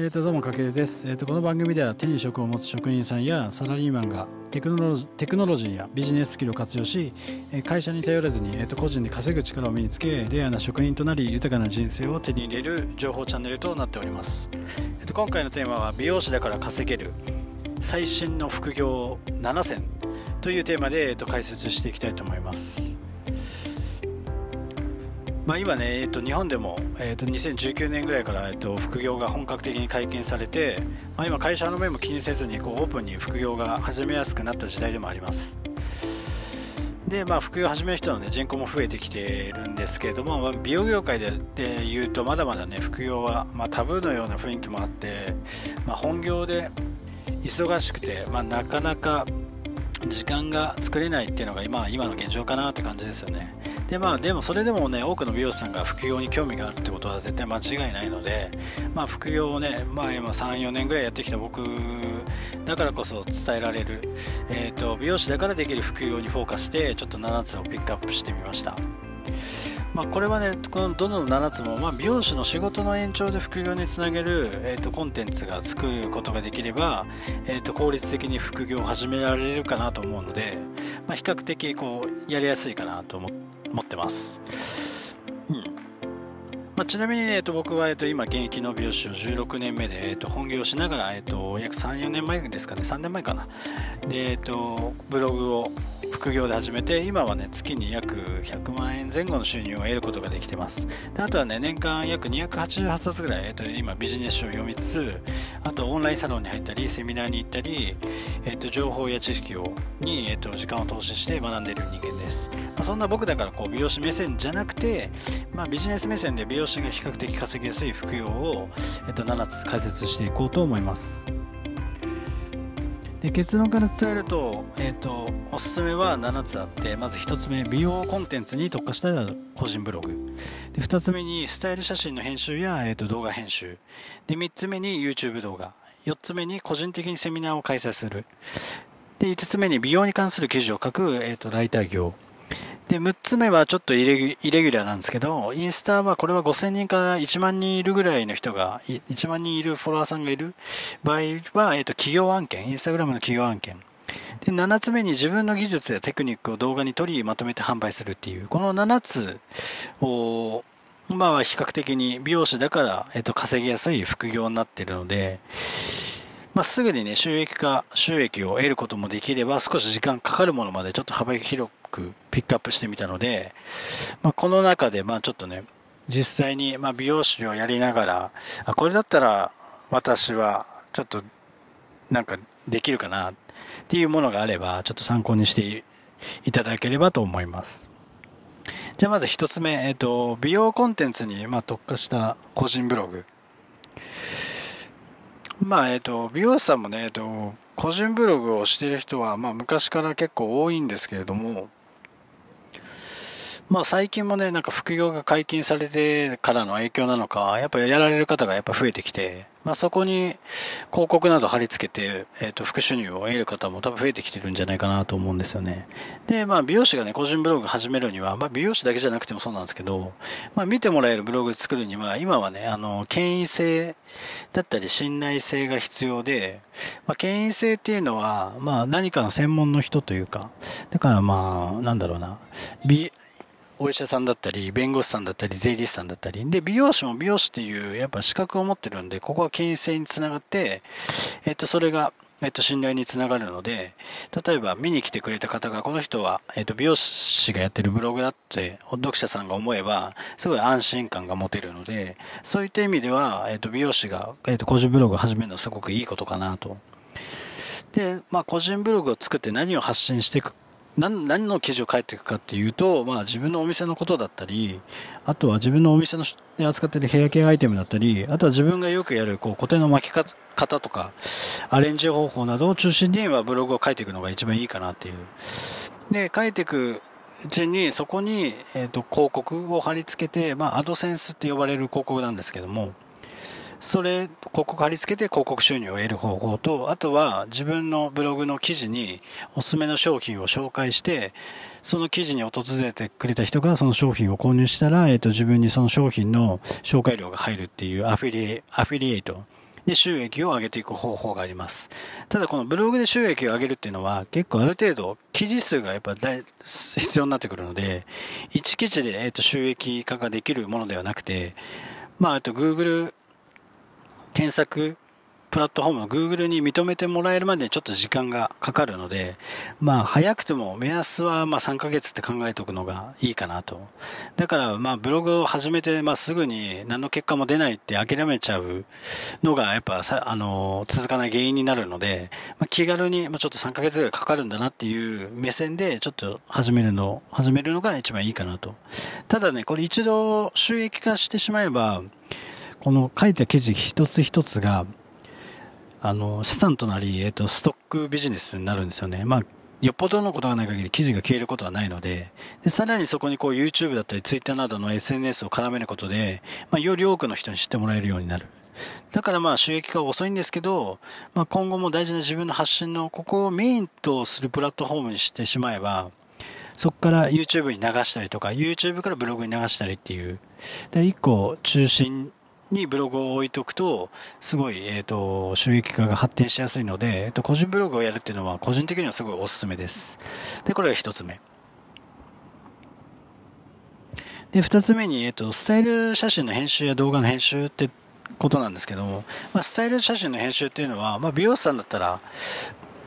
えーと、どうもかけるです、えーと、この番組では手に職を持つ職人さんやサラリーマンがテクノロジテクノロジーやビジネススキルを活用し会社に頼らずに、えーと、個人で稼ぐ力を身につけレアな職人となり豊かな人生を手に入れる情報チャンネルとなっております、えー、と今回のテーマは美容師だから稼げる最新の副業7選というテーマで、えー、と解説していきたいと思います。まあ、今ね、えっと、日本でも、えっと、2019年ぐらいから、えっと、副業が本格的に解禁されて、まあ、今会社の面も気にせずにこうオープンに副業が始めやすくなった時代でもあります。で、まあ、副業を始める人の、ね、人口も増えてきているんですけれども、まあ、美容業界ででいうとまだまだね副業は、まあ、タブーのような雰囲気もあって、まあ、本業で忙しくて、まあ、なかなか時間が作れないっていうのが今今の現状かなって感じですよね。でまあでもそれでもね多くの美容師さんが副業に興味があるってことは絶対間違いないのでまあ副業をねまあ今34年ぐらいやってきた僕だからこそ伝えられる、えーと、と美容師だからできる副業にフォーカスしてちょっと7つをピックアップしてみました。まあ、これはねこのどの7つも、まあ、美容師の仕事の延長で副業につなげる、えーと、コンテンツが作ることができれば、えーと、効率的に副業を始められるかなと思うので、まあ、比較的こうやりやすいかなと思って持ってます。うん。まあ、ちなみに、えー、と僕は、えー、と今現役の美容師を16年目で、えー、と本業しながら、えー、と約34年前ですかね3年前かな。で、えー、とブログを副業で始めて今はね月に約100万円前後の収入を得ることができてます。であとはね年間約288冊ぐらい、えー、と今ビジネス書を読みつつあとオンラインサロンに入ったりセミナーに行ったり、えー、と情報や知識をに、えー、と時間を投資して学んでいる人間です、まあ、そんな僕だからこう美容師目線じゃなくて、まあ、ビジネス目線で美容師が比較的稼ぎやすい副業を、えっと、7つ解説していこうと思います。で結論から伝えると,、えっとおすすめは7つあってまず1つ目美容コンテンツに特化した個人ブログ。で2つ目にスタイル写真の編集や、えっと、動画編集。で3つ目に YouTube 動画。4つ目に個人的にセミナーを開催する。で5つ目に美容に関する記事を書く、えっとライター業。で、6つ目はちょっとイレギュラーなんですけど、インスタはこれは5000人から1万人いるぐらいの人が、1万人いるフォロワーさんがいる場合は、えっ、と、企業案件、インスタグラムの企業案件。で、7つ目に自分の技術やテクニックを動画に取り、まとめて販売するっていう、この7つを、まあ、比較的に美容師だから、えっ、と、稼ぎやすい副業になっているので、まあ、すぐにね、収益化、収益を得ることもできれば、少し時間かかるものまでちょっと幅広くくピックアップしてみたので、まあ、この中で、まあちょっとね、実際に、まあ美容師をやりながら、あ、これだったら私はちょっとなんかできるかなっていうものがあれば、ちょっと参考にしていただければと思います。じゃあまず一つ目、えっ、ー、と、美容コンテンツに、まあ特化した個人ブログ。まあ、えっ、ー、と、美容師さんもね、えっ、ー、と、個人ブログをしている人は、まあ、昔から結構多いんですけれども、まあ最近もね、なんか副業が解禁されてからの影響なのか、やっぱやられる方がやっぱ増えてきて、まあそこに広告など貼り付けて、えっ、ー、と、副収入を得る方も多分増えてきてるんじゃないかなと思うんですよね。で、まあ美容師がね、個人ブログ始めるには、まあ美容師だけじゃなくてもそうなんですけど、まあ見てもらえるブログ作るには、今はね、あの、権威性だったり信頼性が必要で、まあ権威性っていうのは、まあ何かの専門の人というか、だからまあ、なんだろうな、美、お医者さんだったり、弁護士さんだったり、税理士さんだったり、で、美容師も美容師っていう、やっぱ資格を持ってるんで、ここは権威性につながって、えっと、それが、えっと、信頼につながるので、例えば見に来てくれた方が、この人は、えっと、美容師がやってるブログだって、読者さんが思えば、すごい安心感が持てるので、そういった意味では、えっと、美容師が、えっと、個人ブログを始めるのはすごくいいことかなと。で、まあ、個人ブログを作って何を発信していく何何の記事を書いていくかっていうと、まあ、自分のお店のことだったりあとは自分のお店ので扱っているヘアケアアイテムだったりあとは自分がよくやるこう固定の巻き方とかアレンジ方法などを中心に、ま、ブログを書いていくのが一番いいかなっていう。で書いていくうちにそこに、えーと、と広告を貼り付けて、まあ、アドセンスって呼ばれる広告なんですけどもそれ、広告貼り付けて広告収入を得る方法と、あとは自分のブログの記事におすすめの商品を紹介して、その記事に訪れてくれた人がその商品を購入したら、えっ、と、自分にその商品の紹介料が入るっていうアフィリエ、アフィリエイトで収益を上げていく方法があります。ただこのブログで収益を上げるっていうのは結構ある程度記事数がやっぱ必要になってくるので、1記事で、えっと収益化ができるものではなくて、まあ、あと Google 検索プラットフォームの Google に認めてもらえるまでちょっと時間がかかるので、まあ早くても目安はまあ3ヶ月って考えておくのがいいかなと。だからまあブログを始めてまあすぐに何の結果も出ないって諦めちゃうのがやっぱさ、あの、続かない原因になるので、まあ、気軽にまあちょっと3ヶ月ぐらいかかるんだなっていう目線でちょっと始めるの、始めるのが一番いいかなと。ただね、これ一度収益化してしまえば、この書いた記事一つ一つがあの、資産となり、えっ、ー、と、ストックビジネスになるんですよね。まあ、よっぽどのことがない限り記事が消えることはないので、でさらにそこにこう YouTube だったり Twitter などの SNS を絡めることで、まあ、より多くの人に知ってもらえるようになる。だからまあ収益化は遅いんですけど、まあ、今後も大事な自分の発信のここをメインとするプラットフォームにしてしまえば、そこから YouTube に流したりとか、YouTube からブログに流したりっていう、で、一個中心にブログを置いとくと、すごい、えっ、ー、と、収益化が発展しやすいので、えっ、と、個人ブログをやるっていうのは、個人的にはすごいおすすめです。で、これが一つ目。で、二つ目に、えっ、ー、と、スタイル写真の編集や動画の編集ってことなんですけども、まあ、スタイル写真の編集っていうのは、まあ、美容師さんだったら、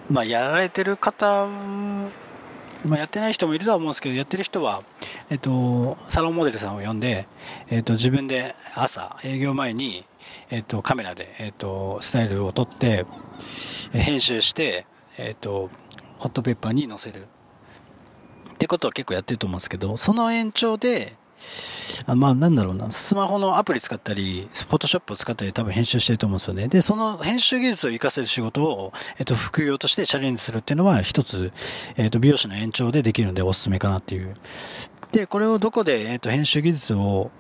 まあ、やられてる方まあ、やってない人もいるとは思うんですけど、やってる人は、えっと、サロンモデルさんを呼んで、えっと、自分で朝、営業前に、えっと、カメラで、えっと、スタイルを撮って、編集して、えっと、ホットペッパーに載せる。ってことは結構やってると思うんですけど、その延長で、あまあなんだろうな、スマホのアプリ使ったり、フォトショップを使ったり多分編集してると思うんですよね。で、その編集技術を活かせる仕事を、えっと、副業としてチャレンジするっていうのは一つ、えっと、美容師の延長でできるのでおすすめかなっていう。で、これをどこで、えっと、編集技術を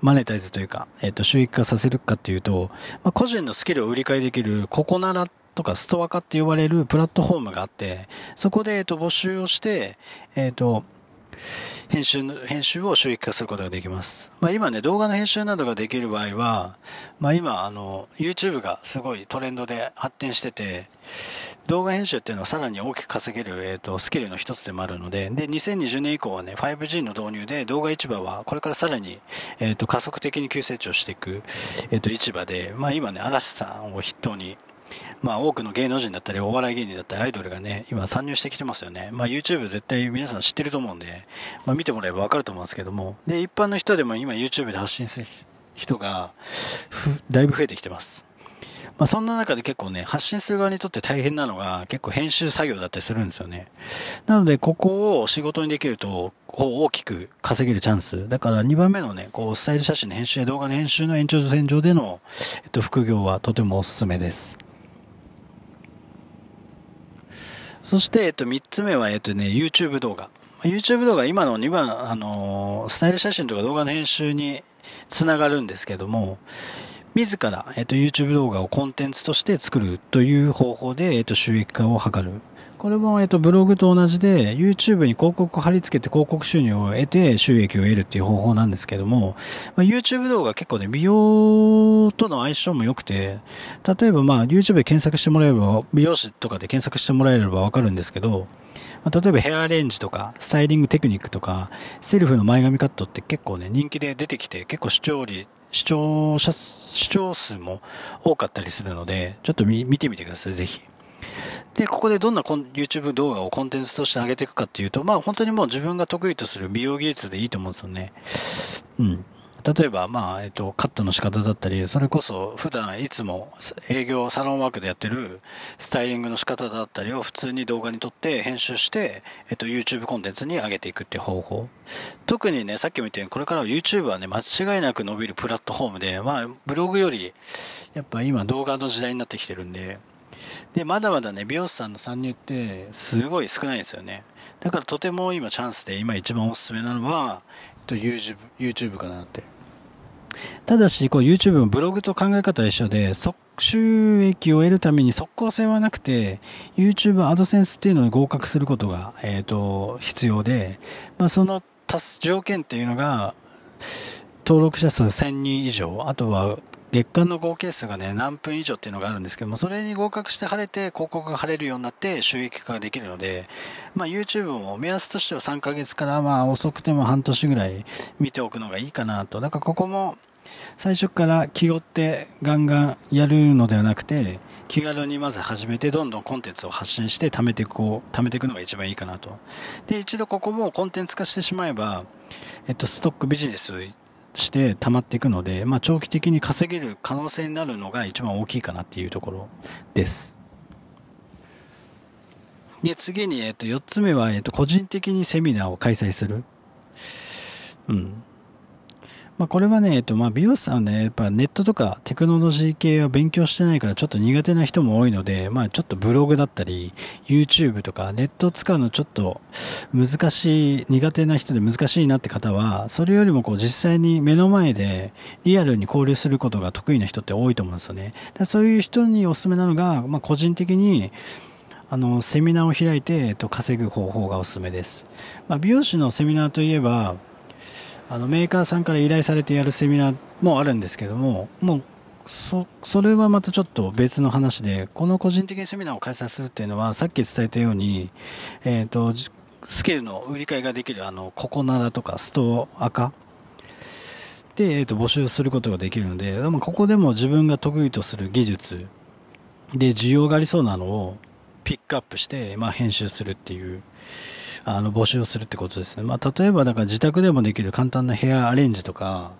マネタイズというか、えっと、収益化させるかっていうと、まあ、個人のスキルを売り買いできる、ここならとかストア化って呼ばれるプラットフォームがあって、そこで、えっと、募集をして、えっと、編集の、編集を収益化することができます。まあ今ね、動画の編集などができる場合は、まあ今、あの、YouTube がすごいトレンドで発展してて、動画編集っていうのはさらに大きく稼げる、えっ、ー、と、スキルの一つでもあるので、で、2020年以降はね、5G の導入で動画市場はこれからさらに、えっ、ー、と、加速的に急成長していく、えっ、ー、と、市場で、まあ今ね、嵐さんを筆頭に、まあ多くの芸能人だったり、お笑い芸人だったり、アイドルがね、今参入してきてますよね。まあ YouTube 絶対皆さん知ってると思うんで、まあ見てもらえばわかると思うんですけども、で、一般の人でも今 YouTube で発信する人が、だいぶ増えてきてます。まあそんな中で結構ね、発信する側にとって大変なのが結構編集作業だったりするんですよね。なのでここを仕事にできると、こう大きく稼げるチャンス。だから2番目のね、こうスタイル写真の編集や動画の編集の延長線上での、えっと、副業はとてもおすすめです。そして、えっと、3つ目は、えっとね、YouTube 動画。YouTube 動画、今の2番、あの、スタイル写真とか動画の編集につながるんですけども、自ら、えっと、YouTube 動画をコンテンツとして作るという方法で、えっと、収益化を図る。これも、えっと、ブログと同じで、YouTube に広告を貼り付けて広告収入を得て収益を得るっていう方法なんですけども、まあ、YouTube 動画結構ね、美容との相性も良くて、例えばまあ、YouTube で検索してもらえれば、美容師とかで検索してもらえればわかるんですけど、まあ、例えばヘアアレンジとか、スタイリングテクニックとか、セルフの前髪カットって結構ね、人気で出てきて、結構視聴率、視聴者、視聴数も多かったりするので、ちょっと見てみてください、ぜひ。で、ここでどんな YouTube 動画をコンテンツとして上げていくかっていうと、まあ本当にもう自分が得意とする美容技術でいいと思うんですよね。うん。例えば、まあ、えっと、カットの仕方だったり、それこそ普段いつも営業サロンワークでやってるスタイリングの仕方だったりを普通に動画に撮って編集して、えっと、YouTube コンテンツに上げていくっていう方法。特にね、さっきも言ったように、これからは YouTube はね、間違いなく伸びるプラットフォームで、まあ、ブログより、やっぱ今動画の時代になってきてるんで、で、まだまだね、美容師さんの参入ってすごい少ないんですよね。だからとても今チャンスで、今一番おすすめなのは、えっと YouTube, YouTube かなって。ただし、こう YouTube もブログと考え方は一緒で、収益を得るために即効性はなくて、YouTube アドセンスっていうのに合格することが、えっ、ー、と、必要で、まあ、その足す条件っていうのが、登録者数1000人以上、あとは月間の合計数がね、何分以上っていうのがあるんですけども、それに合格して晴れて、広告が晴れるようになって収益化ができるので、まあ、YouTube も目安としては3ヶ月からまあ遅くても半年ぐらい見ておくのがいいかなと。だからここも最初から気負ってガンガンやるのではなくて、気軽にまず始めて、どんどんコンテンツを発信して貯めていこう、貯めていくのが一番いいかなと。で、一度ここもコンテンツ化してしまえば、えっと、ストックビジネスして溜まっていくので、まあ、長期的に稼げる可能性になるのが一番大きいかなっていうところです。で、次に、えっと、4つ目は、えっと、個人的にセミナーを開催する。うん。まあ、これはね、えっと、まあ、美容師さんはね、やっぱネットとかテクノロジー系を勉強してないからちょっと苦手な人も多いので、まあ、ちょっとブログだったり、YouTube とかネットを使うのちょっと難しい、苦手な人で難しいなって方は、それよりもこう実際に目の前でリアルに交流することが得意な人って多いと思うんですよね。だそういう人におすすめなのが、まあ、個人的に、あの、セミナーを開いて、えっと、稼ぐ方法がおすすめです。まあ、美容師のセミナーといえば、あのメーカーさんから依頼されてやるセミナーもあるんですけども、もうそそれはまたちょっと別の話で、この個人的にセミナーを開催するっていうのは、さっき伝えたように、えっ、ー、と、スキルの売り買いができる、あの、ココナラとかストアカで、えっ、ー、と、募集することができるので、でもここでも自分が得意とする技術で需要がありそうなのをピックアップして、まあ、編集するっていう。あの募集をするってことですね。まあ、例えばだから自宅でもできる簡単なヘアアレンジとか、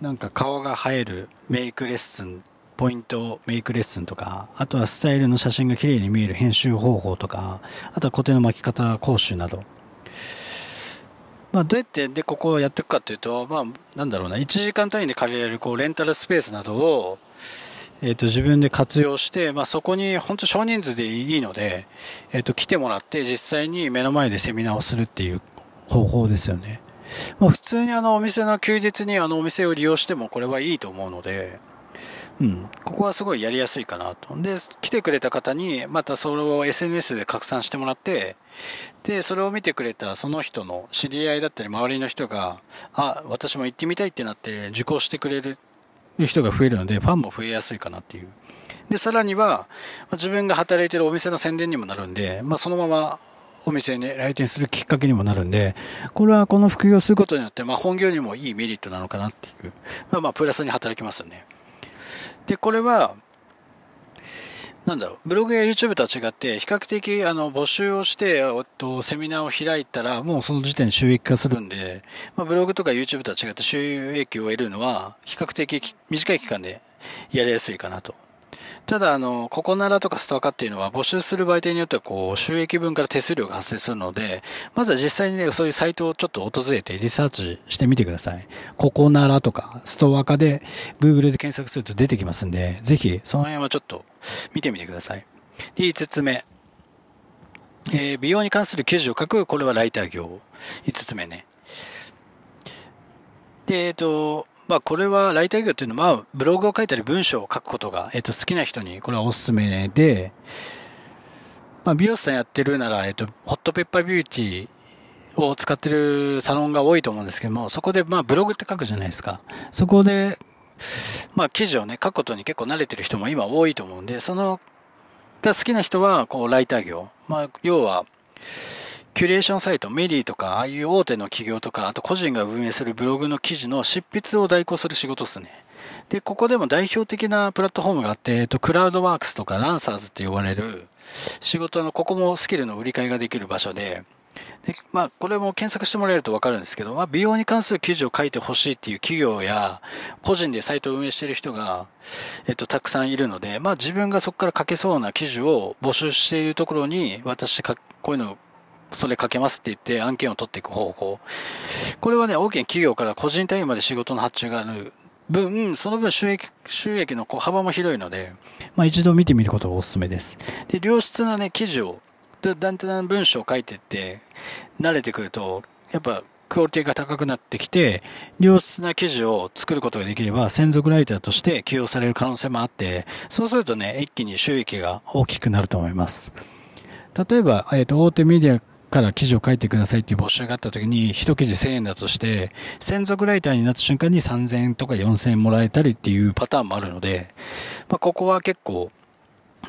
なんか顔が映えるメイクレッスン、ポイントメイクレッスンとか、あとはスタイルの写真が綺麗に見える編集方法とか、あとは固定の巻き方講習など。まあ、どうやってでここをやっていくかというと、まあ、なんだろうな、1時間単位で借りられるこうレンタルスペースなどを、えっ、ー、と、自分で活用して、まあ、そこに本当少人数でいいので、えっ、ー、と、来てもらって実際に目の前でセミナーをするっていう方法ですよね。まあ、普通にあの、お店の休日にあの、お店を利用してもこれはいいと思うので、うん、ここはすごいやりやすいかなと。で、来てくれた方に、またそれを SNS で拡散してもらって、で、それを見てくれたその人の知り合いだったり周りの人が、あ、私も行ってみたいってなって受講してくれるいう人が増えるので、ファンも増えやすいかなっていう。で、さらには、自分が働いてるお店の宣伝にもなるんで、まあ、そのままお店に来店するきっかけにもなるんで、これはこの副業することによって、まあ、本業にもいいメリットなのかなっていう、まあ、まあ、プラスに働きますよね。で、これは、なんだろう、ブログや YouTube とは違って、比較的、あの、募集をして、えっと、セミナーを開いたら、もうその時点で収益化するんで、まあ、ブログとか YouTube とは違って収益を得るのは、比較的短い期間でやりやすいかなと。ただ、あの、ココナラとかストアカっていうのは募集する媒体によっては、こう、収益分から手数料が発生するので、まずは実際にね、そういうサイトをちょっと訪れてリサーチしてみてください。ココナラとか、ストアカで、Google で検索すると出てきますんで、ぜひ、その辺はちょっと見てみてください。で、5つ目。えー、美容に関する記事を書く、これはライター業。5つ目ね。で、えっ、ー、と、まあ、これはライター業っていうのは、ブログを書いたり文章を書くことが、えっ、と、好きな人にこれはおすすめで、まあ、美容師さんやってるなら、えっ、と、ホットペッパービューティーを使ってるサロンが多いと思うんですけども、そこで、まあ、ブログって書くじゃないですか。そこで、まあ、記事をね、書くことに結構慣れてる人も今多いと思うんで、その、が好きな人は、こう、ライター業。まあ、要は、キュレーションサイト、メリーとか、ああいう大手の企業とか、あと個人が運営するブログの記事の執筆を代行する仕事ですね。で、ここでも代表的なプラットフォームがあって、えっと、クラウドワークスとかランサーズって呼ばれる仕事の、ここもスキルの売り買いができる場所で、で、まあ、これも検索してもらえるとわかるんですけど、まあ、美容に関する記事を書いてほしいっていう企業や、個人でサイトを運営している人が、えっと、たくさんいるので、まあ、自分がそこから書けそうな記事を募集しているところに、私、こういうのそれかけますって言って案件を取っていく方法。これはね、大きな企業から個人単位まで仕事の発注がある分、その分収益、収益の幅も広いので、まあ一度見てみることがおすすめです。で、良質なね、記事を、だんだん文章を書いてって、慣れてくると、やっぱクオリティが高くなってきて、良質な記事を作ることができれば、専属ライターとして起用される可能性もあって、そうするとね、一気に収益が大きくなると思います。例えば、えっ、ー、と、大手メディアから記事を書いてくださいっていう募集があった時に、一記事1000円だとして、専属ライターになった瞬間に3000円とか4000円もらえたりっていうパターンもあるので、まあ、ここは結構、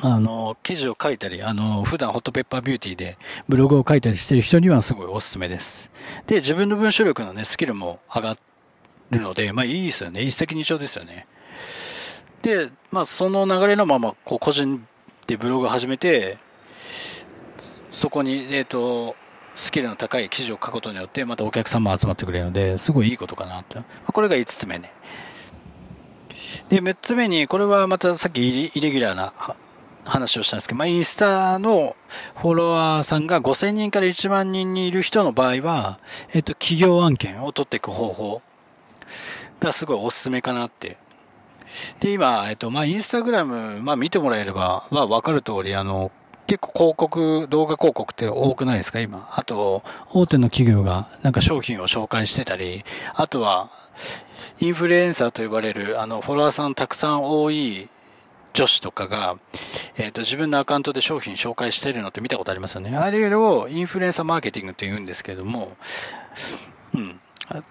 あの、記事を書いたり、あの、普段ホットペッパービューティーでブログを書いたりしてる人にはすごいおすすめです。で、自分の文章力のね、スキルも上がるので、まあいいですよね。一石二鳥ですよね。で、まあその流れのまま、こう個人でブログを始めて、そこに、えっ、ー、と、スキルの高い記事を書くことによって、またお客さんも集まってくれるので、すごいいいことかなって。これが5つ目ね。で、6つ目に、これはまたさっきイレギュラーな話をしたんですけど、まあ、インスタのフォロワーさんが5000人から1万人にいる人の場合は、えっと、企業案件を取っていく方法がすごいおすすめかなって。で、今、えっと、まあ、インスタグラム、まあ、見てもらえれば、まあ、わかる通り、あの、結構広告、動画広告って多くないですか今？あと、大手の企業がなんか商品を紹介してたり、あとは、インフルエンサーと呼ばれる、あの、フォロワーさんたくさん多い女子とかが、えっ、ー、と、自分のアカウントで商品紹介してるのって見たことありますよね。あれをインフルエンサーマーケティングって言うんですけども、うん。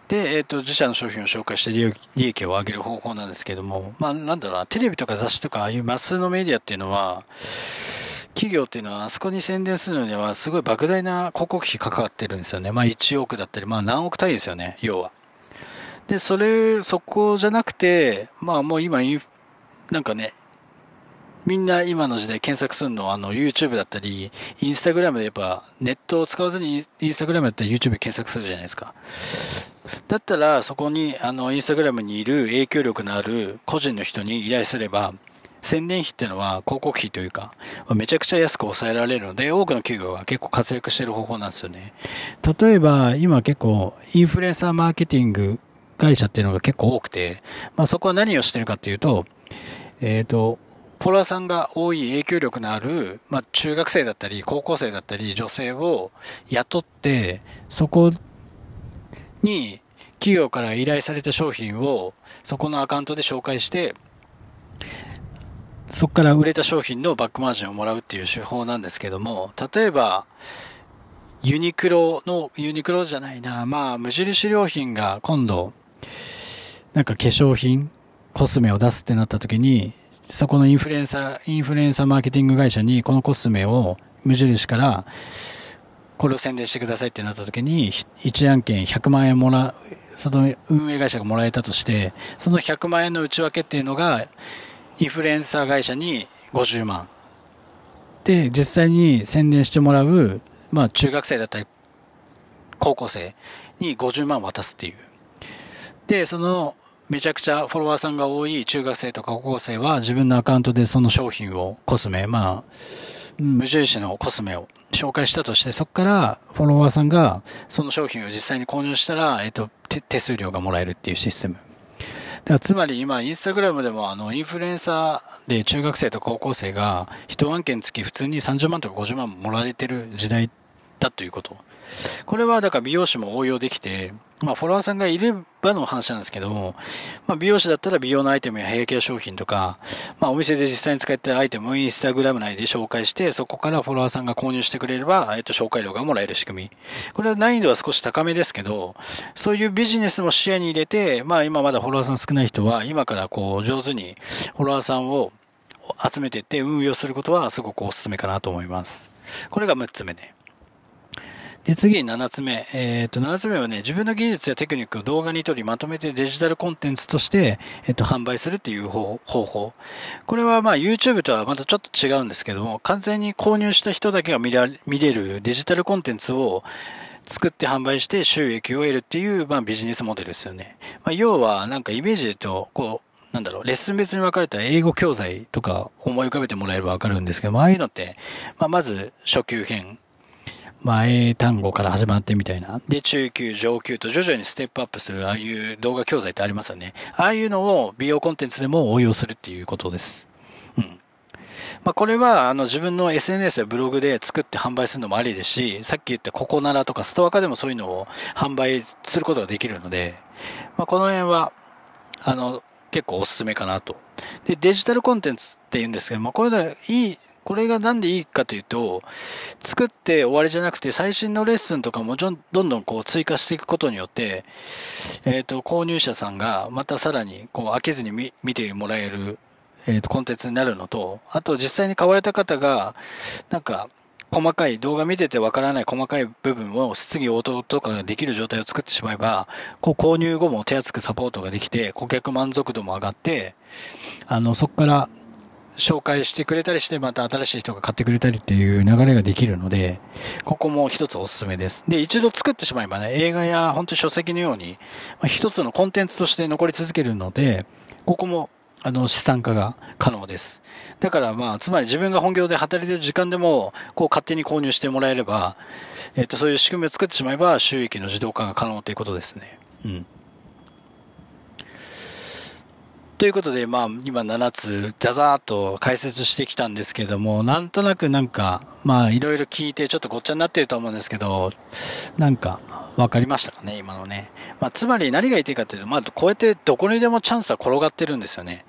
で、えっ、ー、と、自社の商品を紹介して利益を上げる方法なんですけども、まあ、なんだろうな、テレビとか雑誌とか、ああいうマスのメディアっていうのは、企業っていうのはあそこに宣伝するのにはすごい莫大な広告費かかってるんですよね。まあ1億だったり、まあ何億単位ですよね、要は。で、それ、そこじゃなくて、まあもう今、なんかね、みんな今の時代検索するのはあの YouTube だったり、インスタグラムでやっぱネットを使わずにインスタグラムだったり YouTube 検索するじゃないですか。だったらそこにあのインスタグラムにいる影響力のある個人の人に依頼すれば、宣伝費っていうのは広告費というか、めちゃくちゃ安く抑えられるので、多くの企業が結構活躍してる方法なんですよね。例えば、今結構インフルエンサーマーケティング会社っていうのが結構多くて、まあそこは何をしてるかっていうと、えっ、ー、と、フォロワーさんが多い影響力のある、まあ、中学生だったり、高校生だったり、女性を雇って、そこに企業から依頼された商品をそこのアカウントで紹介して、そこから売れた商品のバックマージンをもらうっていう手法なんですけども、例えば、ユニクロの、ユニクロじゃないな、まあ、無印良品が今度、なんか化粧品、コスメを出すってなった時に、そこのインフルエンサー、インフルエンサーマーケティング会社にこのコスメを無印からこれを宣伝してくださいってなった時に、1案件100万円もらう、その運営会社がもらえたとして、その100万円の内訳っていうのが、インフルエンサー会社に50万。で、実際に宣伝してもらう、まあ中学生だったり、高校生に50万渡すっていう。で、そのめちゃくちゃフォロワーさんが多い中学生とか高校生は自分のアカウントでその商品を、コスメ、まあ、無印のコスメを紹介したとして、そこからフォロワーさんがその商品を実際に購入したら、えっと、手数料がもらえるっていうシステム。だつまり今、インスタグラムでもあの、インフルエンサーで中学生と高校生が一案件付き普通に30万とか50万もらえてる時代だということ。これはだから美容師も応用できて、まあ、フォロワーさんがいればの話なんですけども、まあ、美容師だったら美容のアイテムやヘアケア商品とか、まあ、お店で実際に使ってるアイテムをインスタグラム内で紹介して、そこからフォロワーさんが購入してくれれば、えっと、紹介料がもらえる仕組み。これは難易度は少し高めですけど、そういうビジネスも視野に入れて、まあ、今まだフォロワーさん少ない人は、今からこう、上手にフォロワーさんを集めていって運用することはすごくお勧めかなと思います。これが6つ目ね。で、次7つ目。えっ、ー、と、7つ目はね、自分の技術やテクニックを動画に撮り、まとめてデジタルコンテンツとして、えっ、ー、と、販売するっていう方法。これはまあ、YouTube とはまたちょっと違うんですけども、完全に購入した人だけが見ら見れるデジタルコンテンツを作って販売して収益を得るっていう、まあ、ビジネスモデルですよね。まあ、要は、なんかイメージで言うと、こう、なんだろう、レッスン別に分かれた英語教材とか思い浮かべてもらえればわかるんですけども、ああいうのって、まあ、まず初級編、まあ、英単語から始まってみたいな。で、中級、上級と徐々にステップアップする、ああいう動画教材ってありますよね。ああいうのを美容コンテンツでも応用するっていうことです。うん。まあ、これは、あの、自分の SNS やブログで作って販売するのもありですし、さっき言ったココナラとかストア化でもそういうのを販売することができるので、まあ、この辺は、あの、結構おすすめかなと。で、デジタルコンテンツって言うんですけども、これでいいこれがなんでいいかというと、作って終わりじゃなくて、最新のレッスンとかもどんどんこう追加していくことによって、えっ、ー、と、購入者さんがまたさらにこう飽きずに見見てもらえる、えっ、ー、と、コンテンツになるのと、あと実際に買われた方が、なんか、細かい、動画見ててわからない細かい部分を質疑応答とかができる状態を作ってしまえば、こう購入後も手厚くサポートができて、顧客満足度も上がって、あの、そこから紹介してくれたりして、また新しい人が買ってくれたりっていう流れができるので、ここも一つおすすめです。で、一度作ってしまえばね、映画や本当に書籍のように、まあ、一つのコンテンツとして残り続けるので、ここもあの、資産化が可能です。だからまあ、つまり自分が本業で働いてる時間でも、こう勝手に購入してもらえれば、えっ、と、そういう仕組みを作ってしまえば、収益の自動化が可能ということですね。うん。ということで、まあ、今7つ、ザザーっと解説してきたんですけども、なんとなくなんか、まあ、いろいろ聞いてちょっとごっちゃになってると思うんですけど、なんか、わかりましたかね、今のね。まあ、つまり何が言いたいかというと、まあ、こうやってどこにでもチャンスは転がってるんですよね。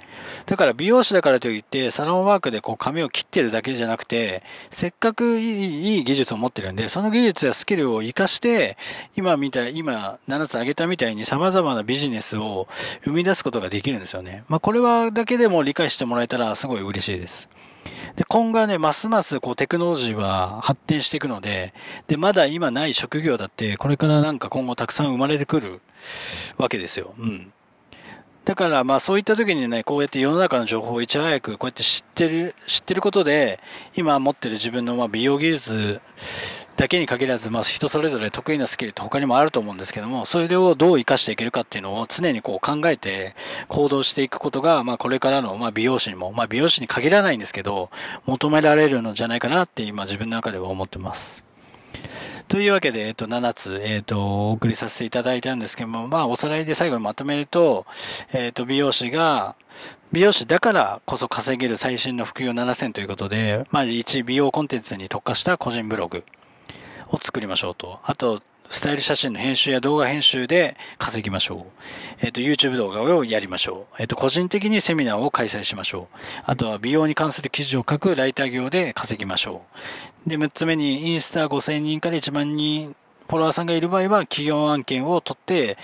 だから美容師だからといって、サロンワークでこう髪を切ってるだけじゃなくて、せっかくいい技術を持ってるんで、その技術やスキルを活かして、今みたい、今7つ挙げたみたいに様々なビジネスを生み出すことができるんですよね。まあ、これはだけでも理解してもらえたらすごい嬉しいです。で、今後はね、ますますこうテクノロジーは発展していくので、で、まだ今ない職業だって、これからなんか今後たくさん生まれてくるわけですよ。うん。だからまあそういった時にね、こうやって世の中の情報をいち早くこうやって知ってる、知ってることで、今持ってる自分のま美容技術だけに限らず、まあ人それぞれ得意なスキルって他にもあると思うんですけども、それをどう活かしていけるかっていうのを常にこう考えて行動していくことが、まあこれからのま美容師にも、まあ美容師に限らないんですけど、求められるのじゃないかなって今自分の中では思ってます。というわけで、えっと、7つ、えっと、お送りさせていただいたんですけども、まあ、おさらいで最後にまとめると、えっと、美容師が、美容師だからこそ稼げる最新の副業7000ということで、まあ、1美容コンテンツに特化した個人ブログを作りましょうと。あと、スタイル写真の編集や動画編集で稼ぎましょう。えっ、ー、と、YouTube 動画をやりましょう。えっ、ー、と、個人的にセミナーを開催しましょう。あとは美容に関する記事を書くライター業で稼ぎましょう。で、6つ目にインスタ5000人から1万人フォロワーさんがいる場合は企業案件を取って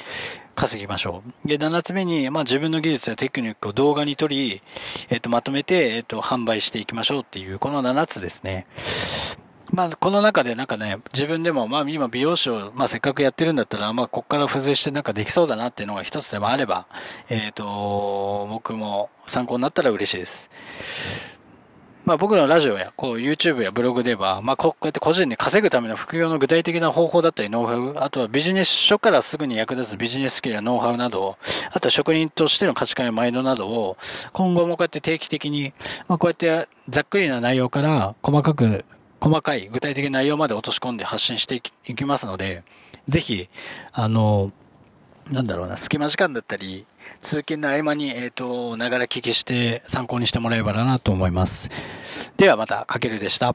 稼ぎましょう。で、7つ目に、まあ自分の技術やテクニックを動画に取り、えっ、と、まとめて、えっ、と、販売していきましょうっていう、この7つですね。まあ、この中でなんかね、自分でも、まあ今美容師を、まあせっかくやってるんだったら、まあここから付随してなんかできそうだなっていうのが一つでもあれば、えっ、ー、と、僕も参考になったら嬉しいです。まあ僕のラジオや、こう YouTube やブログでは、まあこうやって個人で稼ぐための副業の具体的な方法だったりノウハウ、あとはビジネス書からすぐに役立つビジネススキルやノウハウなど、あとは職人としての価値観やマインドなどを、今後もこうやって定期的に、まあこうやってざっくりな内容から細かく細かい具体的な内容まで落とし込んで発信していきますので、ぜひ、あの、なんだろうな、隙間時間だったり、通勤の合間に、えっ、ー、と、ながら聞きして参考にしてもらえばなと思います。ではまた、かけるでした。